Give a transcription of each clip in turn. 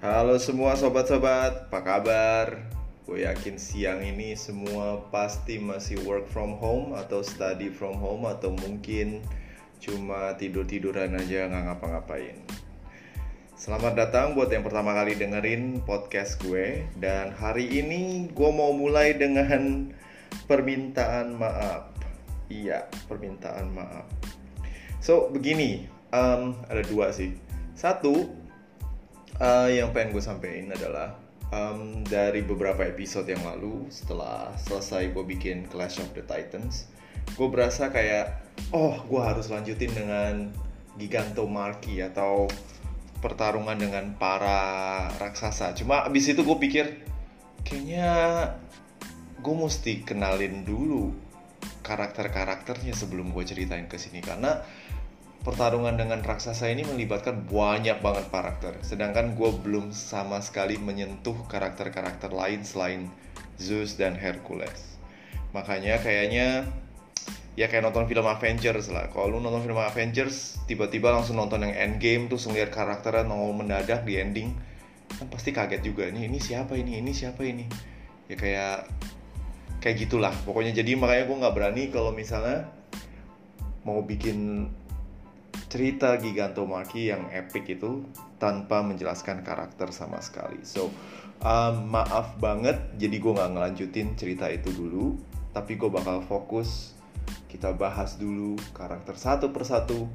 Halo semua sobat-sobat, apa kabar? Gue yakin siang ini semua pasti masih work from home atau study from home atau mungkin cuma tidur-tiduran aja nggak ngapa-ngapain. Selamat datang buat yang pertama kali dengerin podcast gue dan hari ini gue mau mulai dengan permintaan maaf. Iya, permintaan maaf. So begini, um, ada dua sih. Satu, uh, yang pengen gue sampein adalah um, dari beberapa episode yang lalu setelah selesai gue bikin Clash of the Titans gue berasa kayak oh gue harus lanjutin dengan Giganto Marquee atau pertarungan dengan para raksasa. Cuma abis itu gue pikir kayaknya gue mesti kenalin dulu karakter-karakternya sebelum gue ceritain ke sini. Karena pertarungan dengan raksasa ini melibatkan banyak banget karakter. Sedangkan gue belum sama sekali menyentuh karakter-karakter lain selain Zeus dan Hercules. Makanya kayaknya ya kayak nonton film Avengers lah. Kalau lu nonton film Avengers, tiba-tiba langsung nonton yang Endgame tuh ngeliat karakternya nongol mendadak di ending, kan pasti kaget juga. Nih ini siapa ini? Ini siapa ini? Ya kayak kayak gitulah. Pokoknya jadi makanya gue nggak berani kalau misalnya mau bikin cerita Gigantomachie yang epic itu tanpa menjelaskan karakter sama sekali. So um, maaf banget, jadi gue nggak ngelanjutin cerita itu dulu, tapi gue bakal fokus kita bahas dulu karakter satu persatu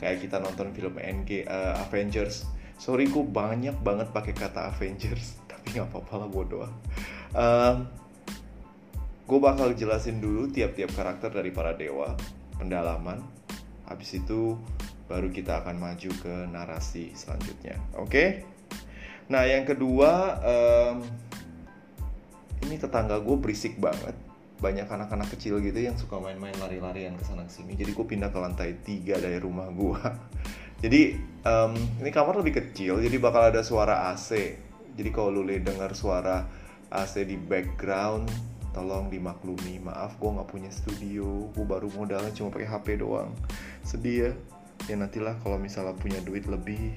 kayak kita nonton film NG uh, Avengers. Sorry gue banyak banget pakai kata Avengers, tapi nggak apa-apa lah bodoh. Um, gue bakal jelasin dulu tiap-tiap karakter dari para dewa, pendalaman, Habis itu baru kita akan maju ke narasi selanjutnya. Oke? Okay? Nah, yang kedua um, ini tetangga gue berisik banget. Banyak anak-anak kecil gitu yang suka main-main lari-larian ke sana sini. Jadi gue pindah ke lantai 3 dari rumah gue. jadi um, ini kamar lebih kecil, jadi bakal ada suara AC. Jadi kalau lu dengar suara AC di background tolong dimaklumi maaf gue nggak punya studio gue baru modalnya cuma pakai HP doang sedih ya ya nantilah kalau misalnya punya duit lebih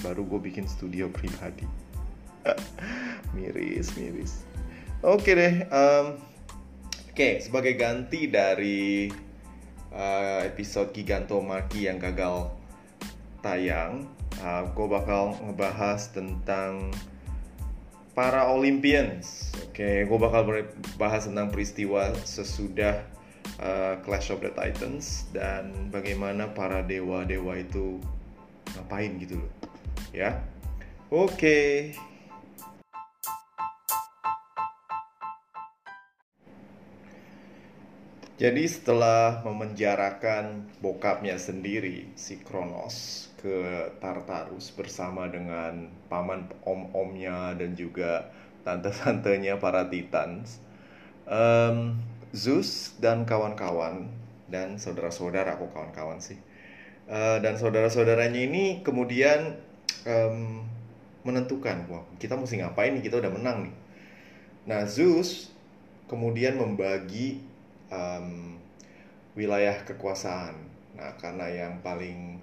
baru gue bikin studio pribadi miris miris oke deh um, oke okay, sebagai ganti dari uh, episode Gigantomaki yang gagal tayang uh, gue bakal ngebahas tentang para Olympians. Oke, okay, gue bakal bahas tentang peristiwa sesudah uh, Clash of the Titans dan bagaimana para dewa-dewa itu ngapain gitu loh. Ya. Oke. Okay. Jadi setelah memenjarakan bokapnya sendiri, si Kronos, ke Tartarus bersama dengan paman om-omnya dan juga tante-tantenya para Titans. Um, Zeus dan kawan-kawan dan saudara-saudara aku kawan-kawan sih uh, dan saudara-saudaranya ini kemudian um, menentukan wah kita mesti ngapain nih kita udah menang nih. Nah Zeus kemudian membagi um, wilayah kekuasaan. Nah karena yang paling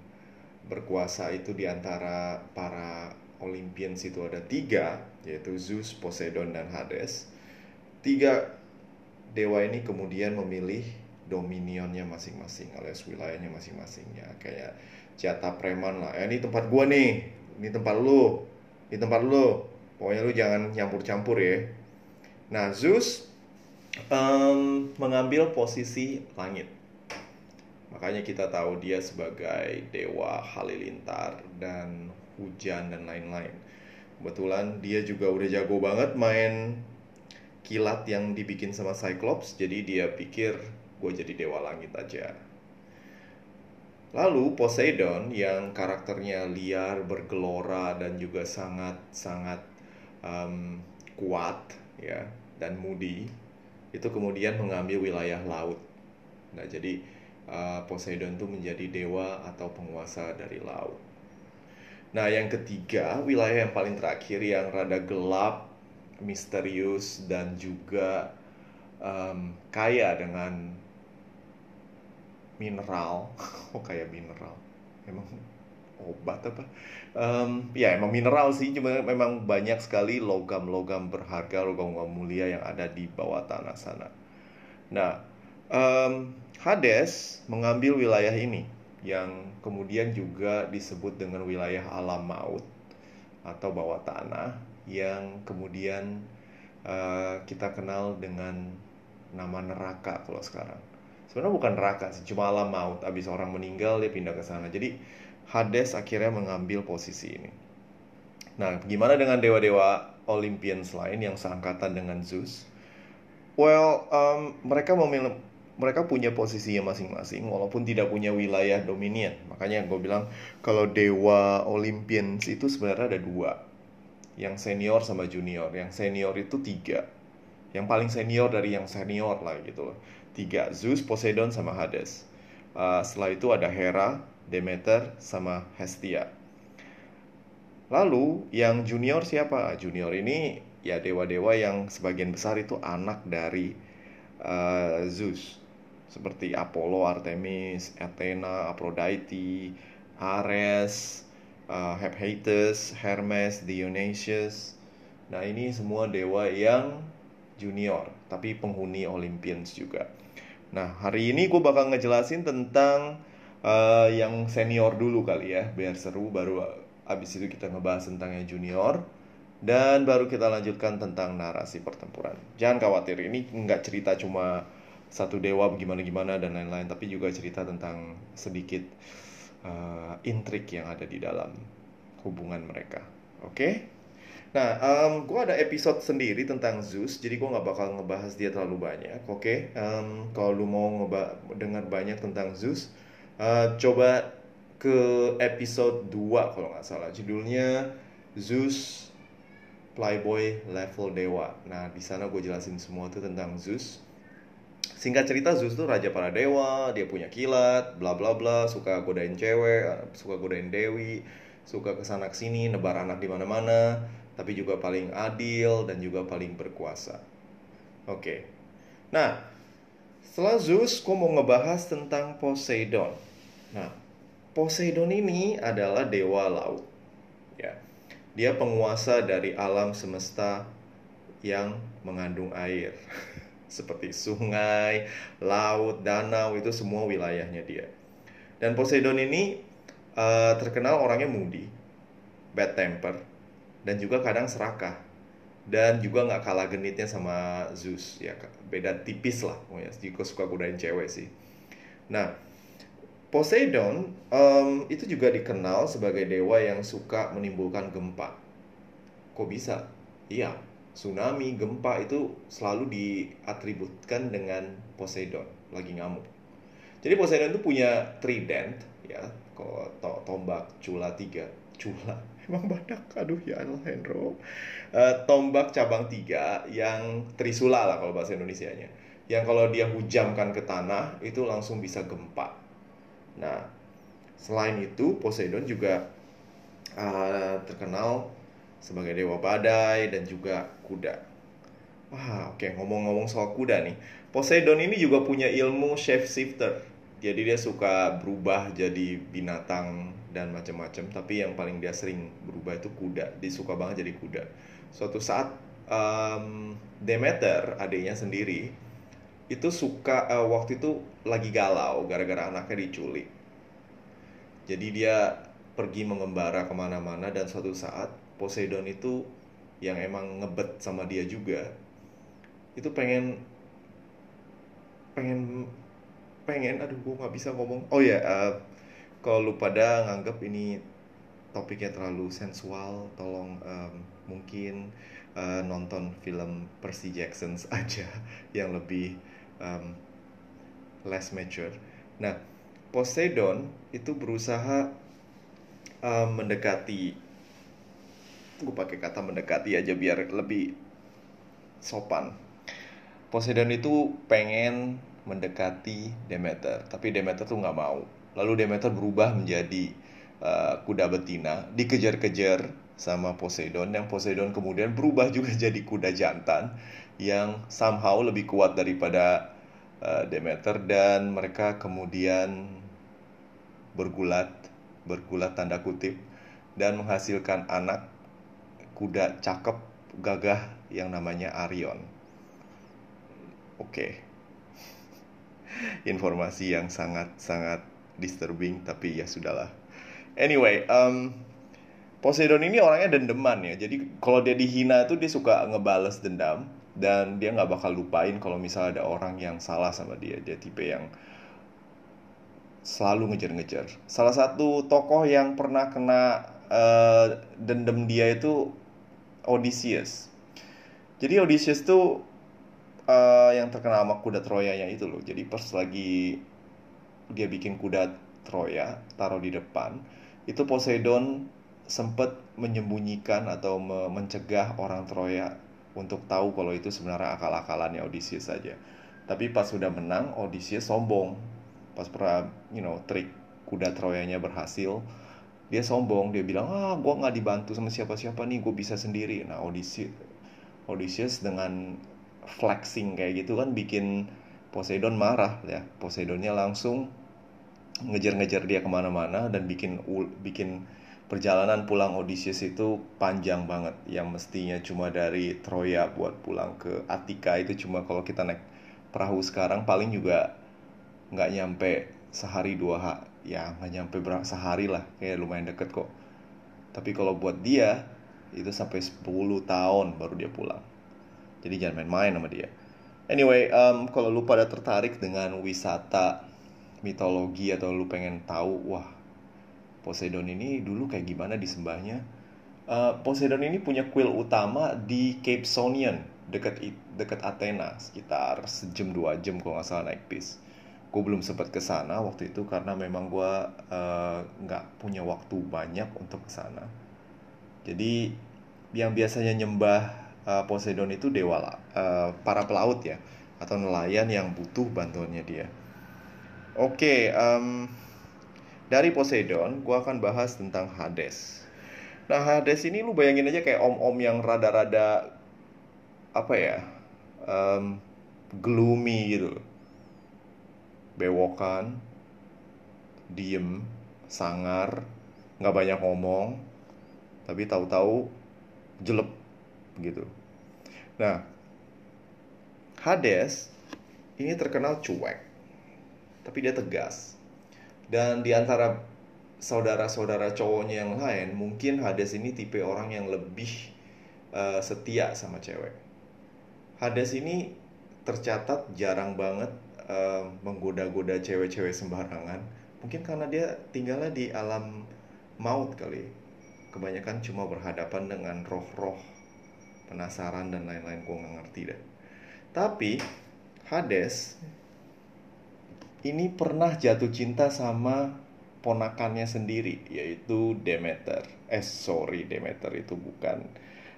berkuasa itu di antara para Olympians itu ada tiga, yaitu Zeus, Poseidon, dan Hades. Tiga dewa ini kemudian memilih dominionnya masing-masing alias wilayahnya masing-masing ya kayak jatah preman lah. Eh, ini tempat gua nih, ini tempat lu, ini tempat lu. Pokoknya lu jangan nyampur-campur ya. Nah, Zeus um, mengambil posisi langit Makanya kita tahu dia sebagai dewa halilintar dan hujan dan lain-lain. Kebetulan dia juga udah jago banget main kilat yang dibikin sama Cyclops, jadi dia pikir gue jadi dewa langit aja. Lalu Poseidon yang karakternya liar, bergelora dan juga sangat-sangat um, kuat ya dan moody itu kemudian mengambil wilayah laut. Nah jadi uh, Poseidon itu menjadi dewa atau penguasa dari laut. Nah, yang ketiga, wilayah yang paling terakhir yang rada gelap, misterius dan juga um, kaya dengan mineral. oh, kaya mineral. Emang obat apa um, ya emang mineral sih cuma memang banyak sekali logam-logam berharga logam-logam mulia yang ada di bawah tanah sana nah um, Hades mengambil wilayah ini yang kemudian juga disebut dengan wilayah alam maut atau bawah tanah yang kemudian uh, kita kenal dengan nama neraka kalau sekarang. Sebenarnya bukan neraka sih, cuma alam maut. Abis orang meninggal dia pindah ke sana. Jadi Hades akhirnya mengambil posisi ini. Nah, gimana dengan dewa-dewa Olympians lain yang seangkatan dengan Zeus? Well, um, mereka memilih mereka punya posisinya masing-masing walaupun tidak punya wilayah dominion. Makanya gue bilang kalau dewa Olympians itu sebenarnya ada dua. Yang senior sama junior. Yang senior itu tiga. Yang paling senior dari yang senior lah gitu. Tiga, Zeus, Poseidon, sama Hades. Uh, setelah itu ada Hera, Demeter, sama Hestia. Lalu yang junior siapa? Junior ini ya dewa-dewa yang sebagian besar itu anak dari uh, Zeus seperti Apollo, Artemis, Athena, Aphrodite, Ares, uh, Hephaestus, Hermes, Dionysius. Nah, ini semua dewa yang junior, tapi penghuni Olympians juga. Nah, hari ini gue bakal ngejelasin tentang uh, yang senior dulu kali ya, biar seru. Baru abis itu kita ngebahas tentang yang junior. Dan baru kita lanjutkan tentang narasi pertempuran. Jangan khawatir, ini nggak cerita cuma satu dewa bagaimana gimana dan lain-lain tapi juga cerita tentang sedikit uh, intrik yang ada di dalam hubungan mereka oke okay? nah um, gue ada episode sendiri tentang Zeus jadi gue nggak bakal ngebahas dia terlalu banyak oke okay? um, kalau lu mau dengar banyak tentang Zeus uh, coba ke episode 2 kalau nggak salah judulnya Zeus Playboy level dewa. Nah, di sana gue jelasin semua tuh tentang Zeus singkat cerita Zeus tuh raja para dewa dia punya kilat bla bla bla suka godain cewek suka godain dewi suka ke sana ke sini nebar anak di mana mana tapi juga paling adil dan juga paling berkuasa. Oke. Okay. nah setelah Zeus gue mau ngebahas tentang Poseidon. Nah Poseidon ini adalah dewa laut ya. Dia penguasa dari alam semesta yang mengandung air seperti sungai, laut, danau itu semua wilayahnya dia. Dan Poseidon ini uh, terkenal orangnya moody, bad temper, dan juga kadang serakah. Dan juga nggak kalah genitnya sama Zeus, ya beda tipis lah, oh ya, juga suka godain cewek sih. Nah, Poseidon um, itu juga dikenal sebagai dewa yang suka menimbulkan gempa. Kok bisa? Iya, tsunami, gempa itu selalu diatributkan dengan Poseidon lagi ngamuk. Jadi Poseidon itu punya trident ya, to tombak cula tiga, cula emang badak, aduh ya Allah Hendro. Uh, tombak cabang tiga yang trisula lah kalau bahasa Indonesia-nya. Yang kalau dia hujamkan ke tanah itu langsung bisa gempa. Nah, selain itu Poseidon juga uh, terkenal sebagai dewa badai dan juga kuda. Wah, oke okay. ngomong-ngomong soal kuda nih. Poseidon ini juga punya ilmu shape shifter. Jadi dia suka berubah jadi binatang dan macam-macam, tapi yang paling dia sering berubah itu kuda. Dia suka banget jadi kuda. Suatu saat um, Demeter, adiknya sendiri, itu suka uh, waktu itu lagi galau gara-gara anaknya diculik. Jadi dia pergi mengembara ke mana-mana dan suatu saat Poseidon itu yang emang ngebet sama dia juga. Itu pengen pengen pengen aduh gue nggak bisa ngomong. Oh ya uh, kalau lu pada nganggap ini topiknya terlalu sensual tolong um, mungkin uh, nonton film Percy Jackson aja yang lebih um, less mature. Nah Poseidon itu berusaha um, mendekati gue pakai kata mendekati aja biar lebih sopan. Poseidon itu pengen mendekati Demeter tapi Demeter tuh nggak mau. Lalu Demeter berubah menjadi uh, kuda betina dikejar-kejar sama Poseidon yang Poseidon kemudian berubah juga jadi kuda jantan yang somehow lebih kuat daripada uh, Demeter dan mereka kemudian bergulat bergulat tanda kutip dan menghasilkan anak kuda cakep gagah yang namanya Arion. Oke. Okay. Informasi yang sangat-sangat disturbing tapi ya sudahlah. Anyway, um, Poseidon ini orangnya dendeman ya. Jadi kalau dia dihina itu dia suka ngebales dendam dan dia nggak bakal lupain kalau misalnya ada orang yang salah sama dia. Dia tipe yang selalu ngejar-ngejar. Salah satu tokoh yang pernah kena uh, dendam dia itu Odysseus. Jadi Odysseus tuh uh, yang terkenal sama kuda Troya yang itu loh. Jadi pas lagi dia bikin kuda Troya taruh di depan, itu Poseidon sempat menyembunyikan atau me mencegah orang Troya untuk tahu kalau itu sebenarnya akal-akalannya Odysseus saja. Tapi pas sudah menang, Odysseus sombong. Pas pernah, you know, trik kuda Troyanya berhasil, dia sombong. Dia bilang, ah, gue nggak dibantu sama siapa-siapa nih, gue bisa sendiri. Nah, Odysseus, Odysseus dengan flexing kayak gitu kan bikin Poseidon marah ya. Poseidonnya langsung ngejar-ngejar dia ke mana-mana dan bikin bikin perjalanan pulang Odysseus itu panjang banget yang mestinya cuma dari Troya buat pulang ke Attika itu cuma kalau kita naik perahu sekarang paling juga nggak nyampe sehari dua ha ya nggak nyampe berapa sehari lah kayak lumayan deket kok tapi kalau buat dia itu sampai 10 tahun baru dia pulang jadi jangan main-main sama dia anyway um, kalau lu pada tertarik dengan wisata mitologi atau lu pengen tahu wah Poseidon ini dulu kayak gimana disembahnya. Uh, Poseidon ini punya kuil utama di Cape Sonian dekat dekat Athena sekitar sejam dua jam kalau nggak salah naik bis. Gue belum sempat ke sana waktu itu karena memang gue uh, nggak punya waktu banyak untuk ke sana. Jadi yang biasanya nyembah uh, Poseidon itu dewa uh, para pelaut ya atau nelayan yang butuh bantuannya dia. Oke, okay, um, dari Poseidon, gue akan bahas tentang Hades. Nah, Hades ini lu bayangin aja kayak om-om yang rada-rada apa ya, um, gloomy gitu, bewokan, diem, sangar, nggak banyak ngomong, tapi tahu-tahu jelek gitu. Nah, Hades ini terkenal cuek, tapi dia tegas dan di antara saudara-saudara cowoknya yang lain, mungkin Hades ini tipe orang yang lebih uh, setia sama cewek. Hades ini tercatat jarang banget uh, menggoda-goda cewek-cewek sembarangan. Mungkin karena dia tinggalnya di alam maut kali. Kebanyakan cuma berhadapan dengan roh-roh penasaran dan lain-lain gue nggak ngerti deh. Tapi Hades ini pernah jatuh cinta sama ponakannya sendiri yaitu Demeter. Eh sorry Demeter itu bukan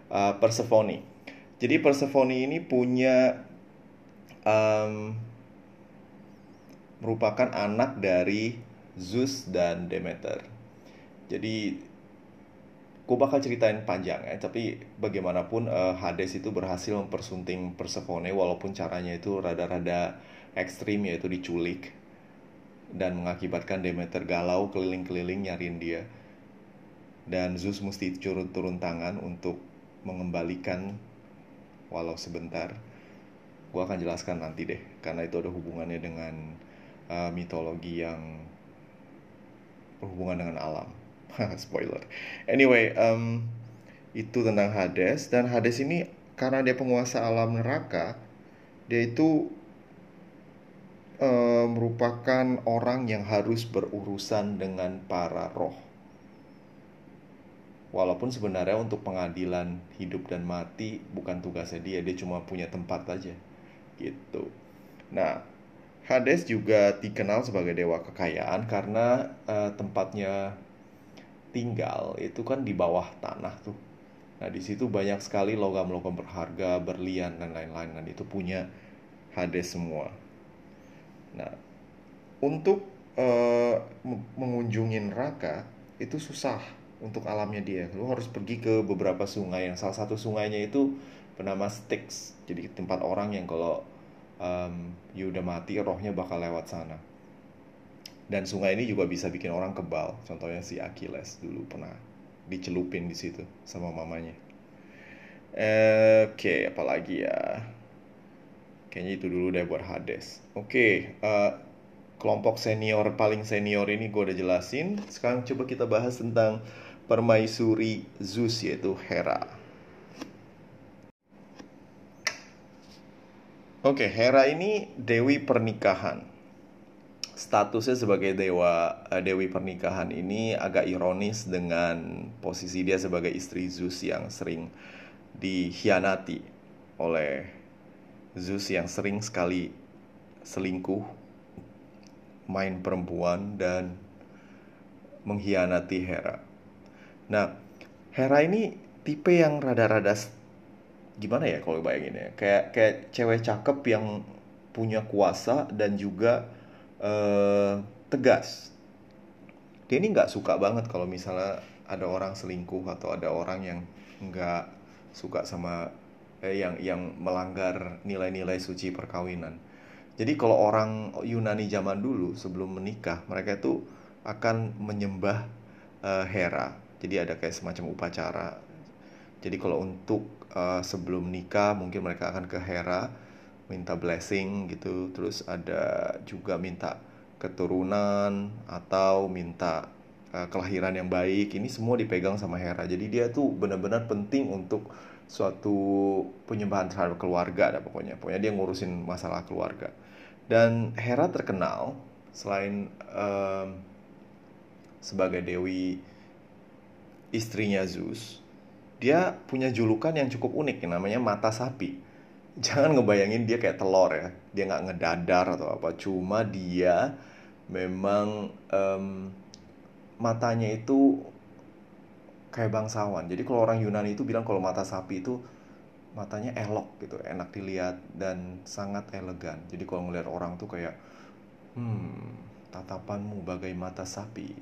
uh, Persephone. Jadi Persephone ini punya um, merupakan anak dari Zeus dan Demeter. Jadi gue bakal ceritain panjang ya, tapi bagaimanapun uh, Hades itu berhasil mempersunting Persephone walaupun caranya itu rada-rada ekstrim yaitu diculik dan mengakibatkan Demeter galau keliling-keliling nyariin dia dan Zeus mesti turun turun tangan untuk mengembalikan walau sebentar gue akan jelaskan nanti deh karena itu ada hubungannya dengan uh, mitologi yang berhubungan dengan alam spoiler anyway um, itu tentang Hades dan Hades ini karena dia penguasa alam neraka dia itu uh, merupakan orang yang harus berurusan dengan para roh. Walaupun sebenarnya untuk pengadilan hidup dan mati bukan tugasnya dia, dia cuma punya tempat aja. Gitu. Nah, Hades juga dikenal sebagai dewa kekayaan karena uh, tempatnya tinggal itu kan di bawah tanah tuh. Nah, di situ banyak sekali logam-logam berharga, berlian dan lain-lain dan itu punya Hades semua. Nah, untuk uh, mengunjungi neraka itu susah untuk alamnya dia. Lu harus pergi ke beberapa sungai yang salah satu sungainya itu bernama Styx. Jadi tempat orang yang kalau um, you udah mati rohnya bakal lewat sana. dan sungai ini juga bisa bikin orang kebal. Contohnya si Achilles dulu pernah dicelupin di situ sama mamanya. Oke okay, apalagi ya? Kayaknya itu dulu deh buat Hades. Oke okay, uh, eh, kelompok senior paling senior ini gue udah jelasin. Sekarang coba kita bahas tentang permaisuri Zeus yaitu Hera Oke, Hera ini dewi pernikahan. Statusnya sebagai dewa uh, dewi pernikahan ini agak ironis dengan posisi dia sebagai istri Zeus yang sering dikhianati oleh Zeus yang sering sekali selingkuh, main perempuan dan mengkhianati Hera. Nah, Hera ini tipe yang rada-rada gimana ya kalau bayangin ya? Kayak kayak cewek cakep yang punya kuasa dan juga uh, tegas. Dia ini nggak suka banget kalau misalnya ada orang selingkuh atau ada orang yang nggak suka sama eh, yang yang melanggar nilai-nilai suci perkawinan. Jadi kalau orang Yunani zaman dulu sebelum menikah mereka itu akan menyembah uh, Hera. Jadi ada kayak semacam upacara jadi kalau untuk uh, sebelum nikah mungkin mereka akan ke Hera minta blessing gitu. Terus ada juga minta keturunan atau minta uh, kelahiran yang baik. Ini semua dipegang sama Hera. Jadi dia tuh benar-benar penting untuk suatu penyembahan terhadap keluarga ada pokoknya. Pokoknya dia ngurusin masalah keluarga. Dan Hera terkenal selain um, sebagai dewi istrinya Zeus, dia punya julukan yang cukup unik namanya mata sapi. Jangan ngebayangin dia kayak telur ya. Dia nggak ngedadar atau apa. Cuma dia memang um, matanya itu kayak bangsawan. Jadi kalau orang Yunani itu bilang kalau mata sapi itu matanya elok gitu enak dilihat dan sangat elegan. Jadi kalau ngeliat orang tuh kayak hmm tatapanmu bagai mata sapi.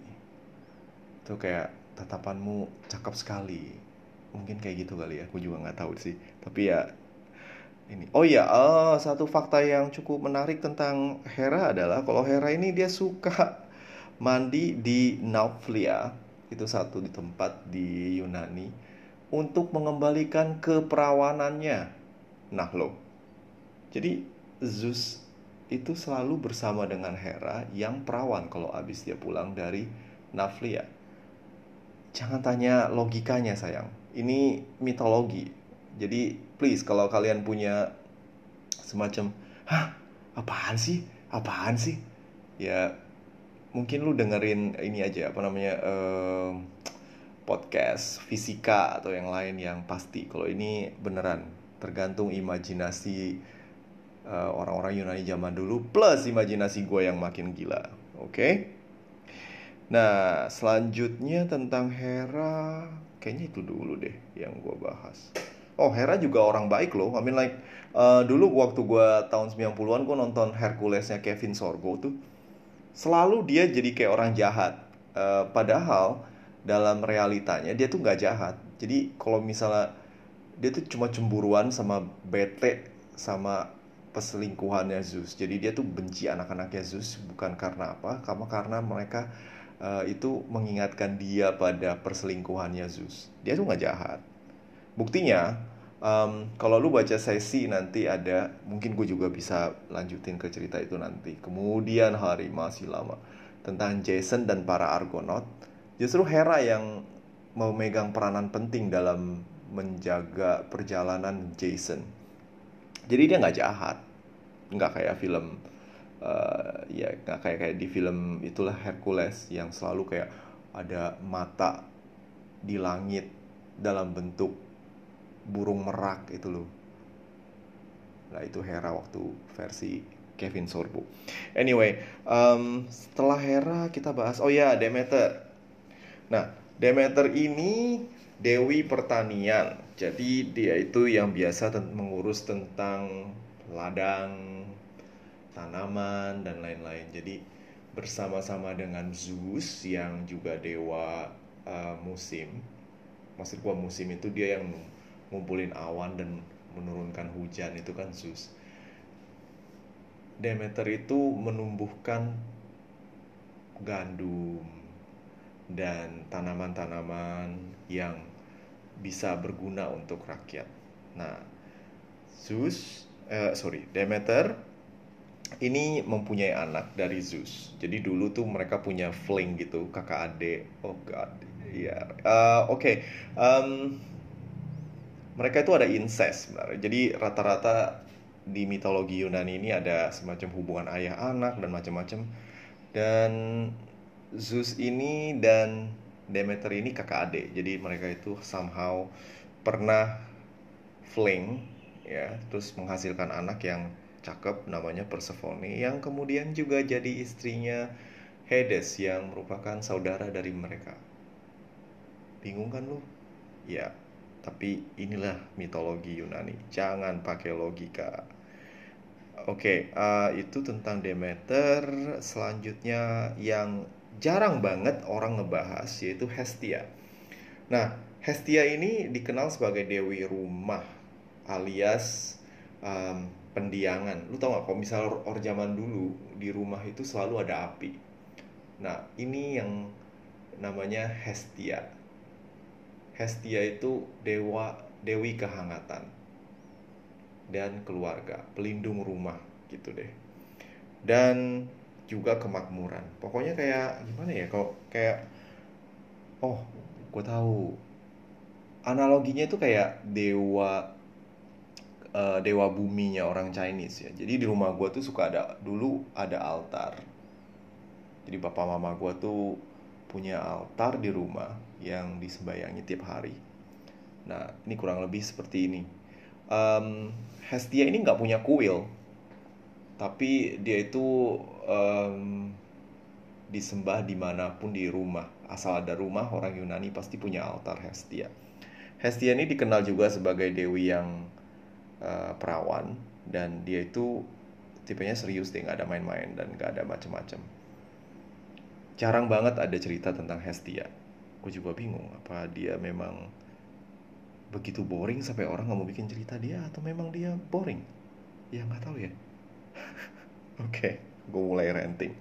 Itu kayak tatapanmu cakep sekali mungkin kayak gitu kali ya aku juga nggak tahu sih. Tapi ya ini. Oh ya uh, satu fakta yang cukup menarik tentang Hera adalah kalau Hera ini dia suka mandi di Nauplia itu satu di tempat di Yunani untuk mengembalikan keperawanannya. Nah lo jadi Zeus itu selalu bersama dengan Hera yang perawan kalau abis dia pulang dari Naflia. Jangan tanya logikanya sayang ini mitologi. Jadi please kalau kalian punya semacam hah? Apaan sih? Apaan sih? Ya mungkin lu dengerin ini aja apa namanya uh, podcast fisika atau yang lain yang pasti. Kalau ini beneran tergantung imajinasi uh, orang-orang Yunani zaman dulu plus imajinasi gue yang makin gila. Oke? Okay? nah selanjutnya tentang Hera kayaknya itu dulu deh yang gue bahas. Oh Hera juga orang baik loh. I mean like uh, dulu waktu gue tahun 90-an gue nonton Herculesnya Kevin Sorbo tuh selalu dia jadi kayak orang jahat. Uh, padahal dalam realitanya dia tuh nggak jahat. Jadi kalau misalnya dia tuh cuma cemburuan sama bete sama peselingkuhannya Zeus. Jadi dia tuh benci anak-anaknya Zeus bukan karena apa karena karena mereka uh, itu mengingatkan dia pada perselingkuhannya Zeus. Dia tuh nggak jahat. Buktinya, um, kalau lu baca sesi nanti ada, mungkin gue juga bisa lanjutin ke cerita itu nanti. Kemudian hari masih lama tentang Jason dan para Argonaut. Justru Hera yang memegang peranan penting dalam menjaga perjalanan Jason. Jadi dia nggak jahat, nggak kayak film uh, ya kayak kayak di film itulah Hercules yang selalu kayak ada mata di langit dalam bentuk burung merak itu loh. Nah itu Hera waktu versi Kevin Sorbo. Anyway, um, setelah Hera kita bahas, oh ya Demeter. Nah Demeter ini dewi pertanian. Jadi dia itu yang biasa mengurus tentang ladang, tanaman dan lain-lain. Jadi bersama-sama dengan Zeus yang juga dewa uh, musim. Maksud gua musim itu dia yang ngumpulin awan dan menurunkan hujan itu kan Zeus. Demeter itu menumbuhkan gandum dan tanaman-tanaman yang bisa berguna untuk rakyat. Nah, Zeus, eh, sorry, Demeter ini mempunyai anak dari Zeus. Jadi dulu tuh mereka punya fling gitu, kakak adik. Oh god, iya. Yeah. Uh, Oke, okay. um, mereka itu ada incest sebenarnya. Jadi rata-rata di mitologi Yunani ini ada semacam hubungan ayah anak dan macam-macam. Dan Zeus ini dan Demeter ini kakak adik. Jadi mereka itu somehow pernah fling ya, terus menghasilkan anak yang cakep namanya Persephone yang kemudian juga jadi istrinya Hades yang merupakan saudara dari mereka. Bingung kan lu? Ya, tapi inilah mitologi Yunani. Jangan pakai logika. Oke, okay, uh, eh, itu tentang Demeter. Selanjutnya yang jarang banget orang ngebahas yaitu Hestia. Nah, Hestia ini dikenal sebagai dewi rumah alias um, pendiangan. Lu tau gak kalau misal or zaman dulu di rumah itu selalu ada api. Nah, ini yang namanya Hestia. Hestia itu dewa dewi kehangatan dan keluarga, pelindung rumah gitu deh. Dan juga kemakmuran pokoknya kayak gimana ya kok kayak oh gue tahu analoginya itu kayak dewa uh, dewa buminya orang Chinese ya. Jadi di rumah gue tuh suka ada dulu ada altar. Jadi bapak mama gue tuh punya altar di rumah yang disembayangi tiap hari. Nah ini kurang lebih seperti ini. Um, Hestia ini nggak punya kuil tapi dia itu um, disembah di mana pun di rumah. Asal ada rumah orang Yunani pasti punya altar Hestia. Hestia ini dikenal juga sebagai dewi yang uh, perawan dan dia itu tipenya serius deh nggak ada main-main dan nggak ada macam-macam jarang banget ada cerita tentang Hestia. Gue juga bingung apa dia memang begitu boring sampai orang nggak mau bikin cerita dia atau memang dia boring? Ya nggak tahu ya. Oke, okay, gue mulai ranting.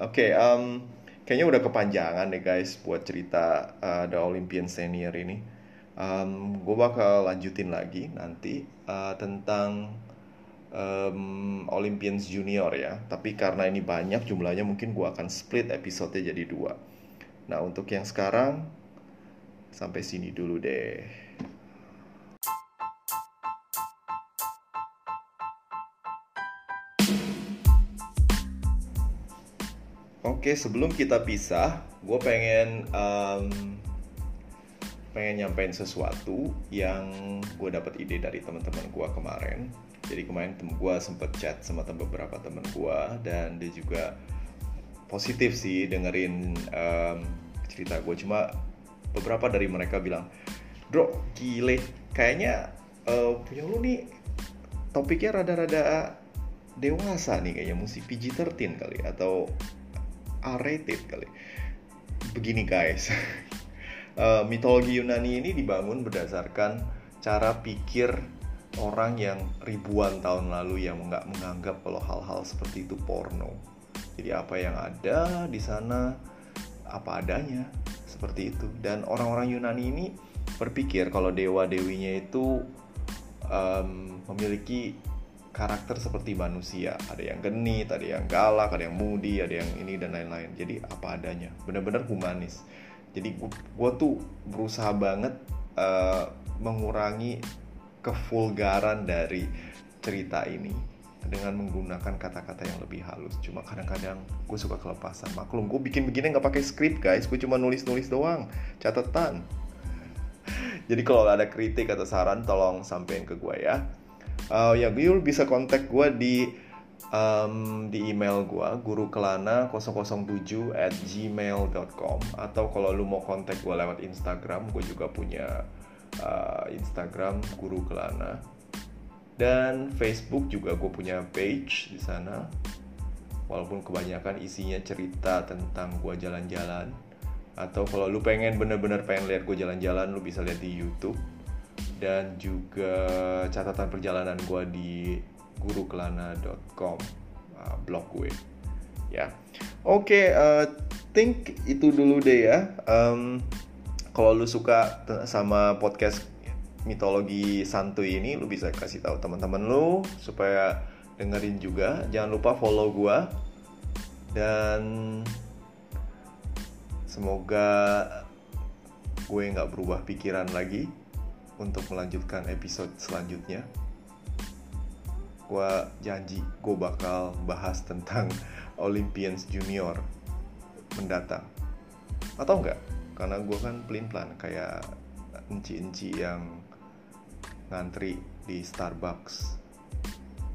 Oke, okay, um, kayaknya udah kepanjangan deh guys buat cerita uh, The Olympian Senior ini. Um, gue bakal lanjutin lagi nanti uh, tentang um, Olympians Junior ya. Tapi karena ini banyak jumlahnya mungkin gue akan split episode jadi dua. Nah untuk yang sekarang sampai sini dulu deh. Oke, sebelum kita pisah, gue pengen um, pengen nyampein sesuatu yang gue dapat ide dari teman-teman gue kemarin. Jadi kemarin tem gue sempet chat sama tem beberapa teman gue dan dia juga positif sih dengerin um, cerita gue. Cuma beberapa dari mereka bilang, Bro, gile, kayaknya uh, punya lu nih topiknya rada-rada dewasa nih kayaknya mesti PG-13 kali atau R-rated kali. Begini guys, uh, mitologi Yunani ini dibangun berdasarkan cara pikir orang yang ribuan tahun lalu yang nggak menganggap kalau hal-hal seperti itu porno. Jadi apa yang ada di sana apa adanya seperti itu. Dan orang-orang Yunani ini berpikir kalau dewa dewinya itu um, memiliki karakter seperti manusia ada yang genit ada yang galak ada yang moody ada yang ini dan lain-lain jadi apa adanya benar-benar humanis jadi gue tuh berusaha banget uh, mengurangi kevulgaran dari cerita ini dengan menggunakan kata-kata yang lebih halus. Cuma kadang-kadang gue suka kelepasan. Maklum gue bikin begini nggak pakai skrip guys. Gue cuma nulis-nulis doang. Catatan jadi kalau ada kritik atau saran tolong sampein ke gue ya. Uh, ya gue bisa kontak gue di um, di email gue gurukelana007 at gmail.com atau kalau lu mau kontak gue lewat Instagram gue juga punya uh, Instagram guru kelana dan Facebook juga gue punya page di sana. Walaupun kebanyakan isinya cerita tentang gue jalan-jalan. Atau kalau lu pengen bener-bener pengen lihat gue jalan-jalan lu bisa lihat di YouTube. Dan juga catatan perjalanan gue di gurukelana.com uh, blog gue. Ya. Oke okay, uh, think itu dulu deh ya. Um, kalau lu suka sama podcast mitologi santuy ini lu bisa kasih tahu teman-teman lu supaya dengerin juga. Jangan lupa follow gua. Dan semoga gue nggak berubah pikiran lagi untuk melanjutkan episode selanjutnya gue janji gue bakal bahas tentang Olympians Junior mendatang. Atau enggak? Karena gue kan pelin pelan kayak enci-enci yang ngantri di Starbucks.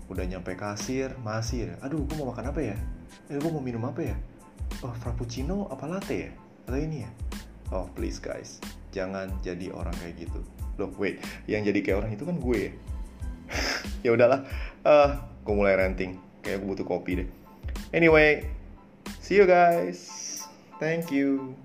Udah nyampe kasir masih aduh gue mau makan apa ya? Eh gue mau minum apa ya? Oh frappuccino apa latte ya? Atau ini ya? Oh please guys. Jangan jadi orang kayak gitu. Loh wait. Yang jadi kayak orang itu kan gue ya ya udahlah. Uh, gue mulai ranting. Kayak gue butuh kopi deh. Anyway see you guys. Thank you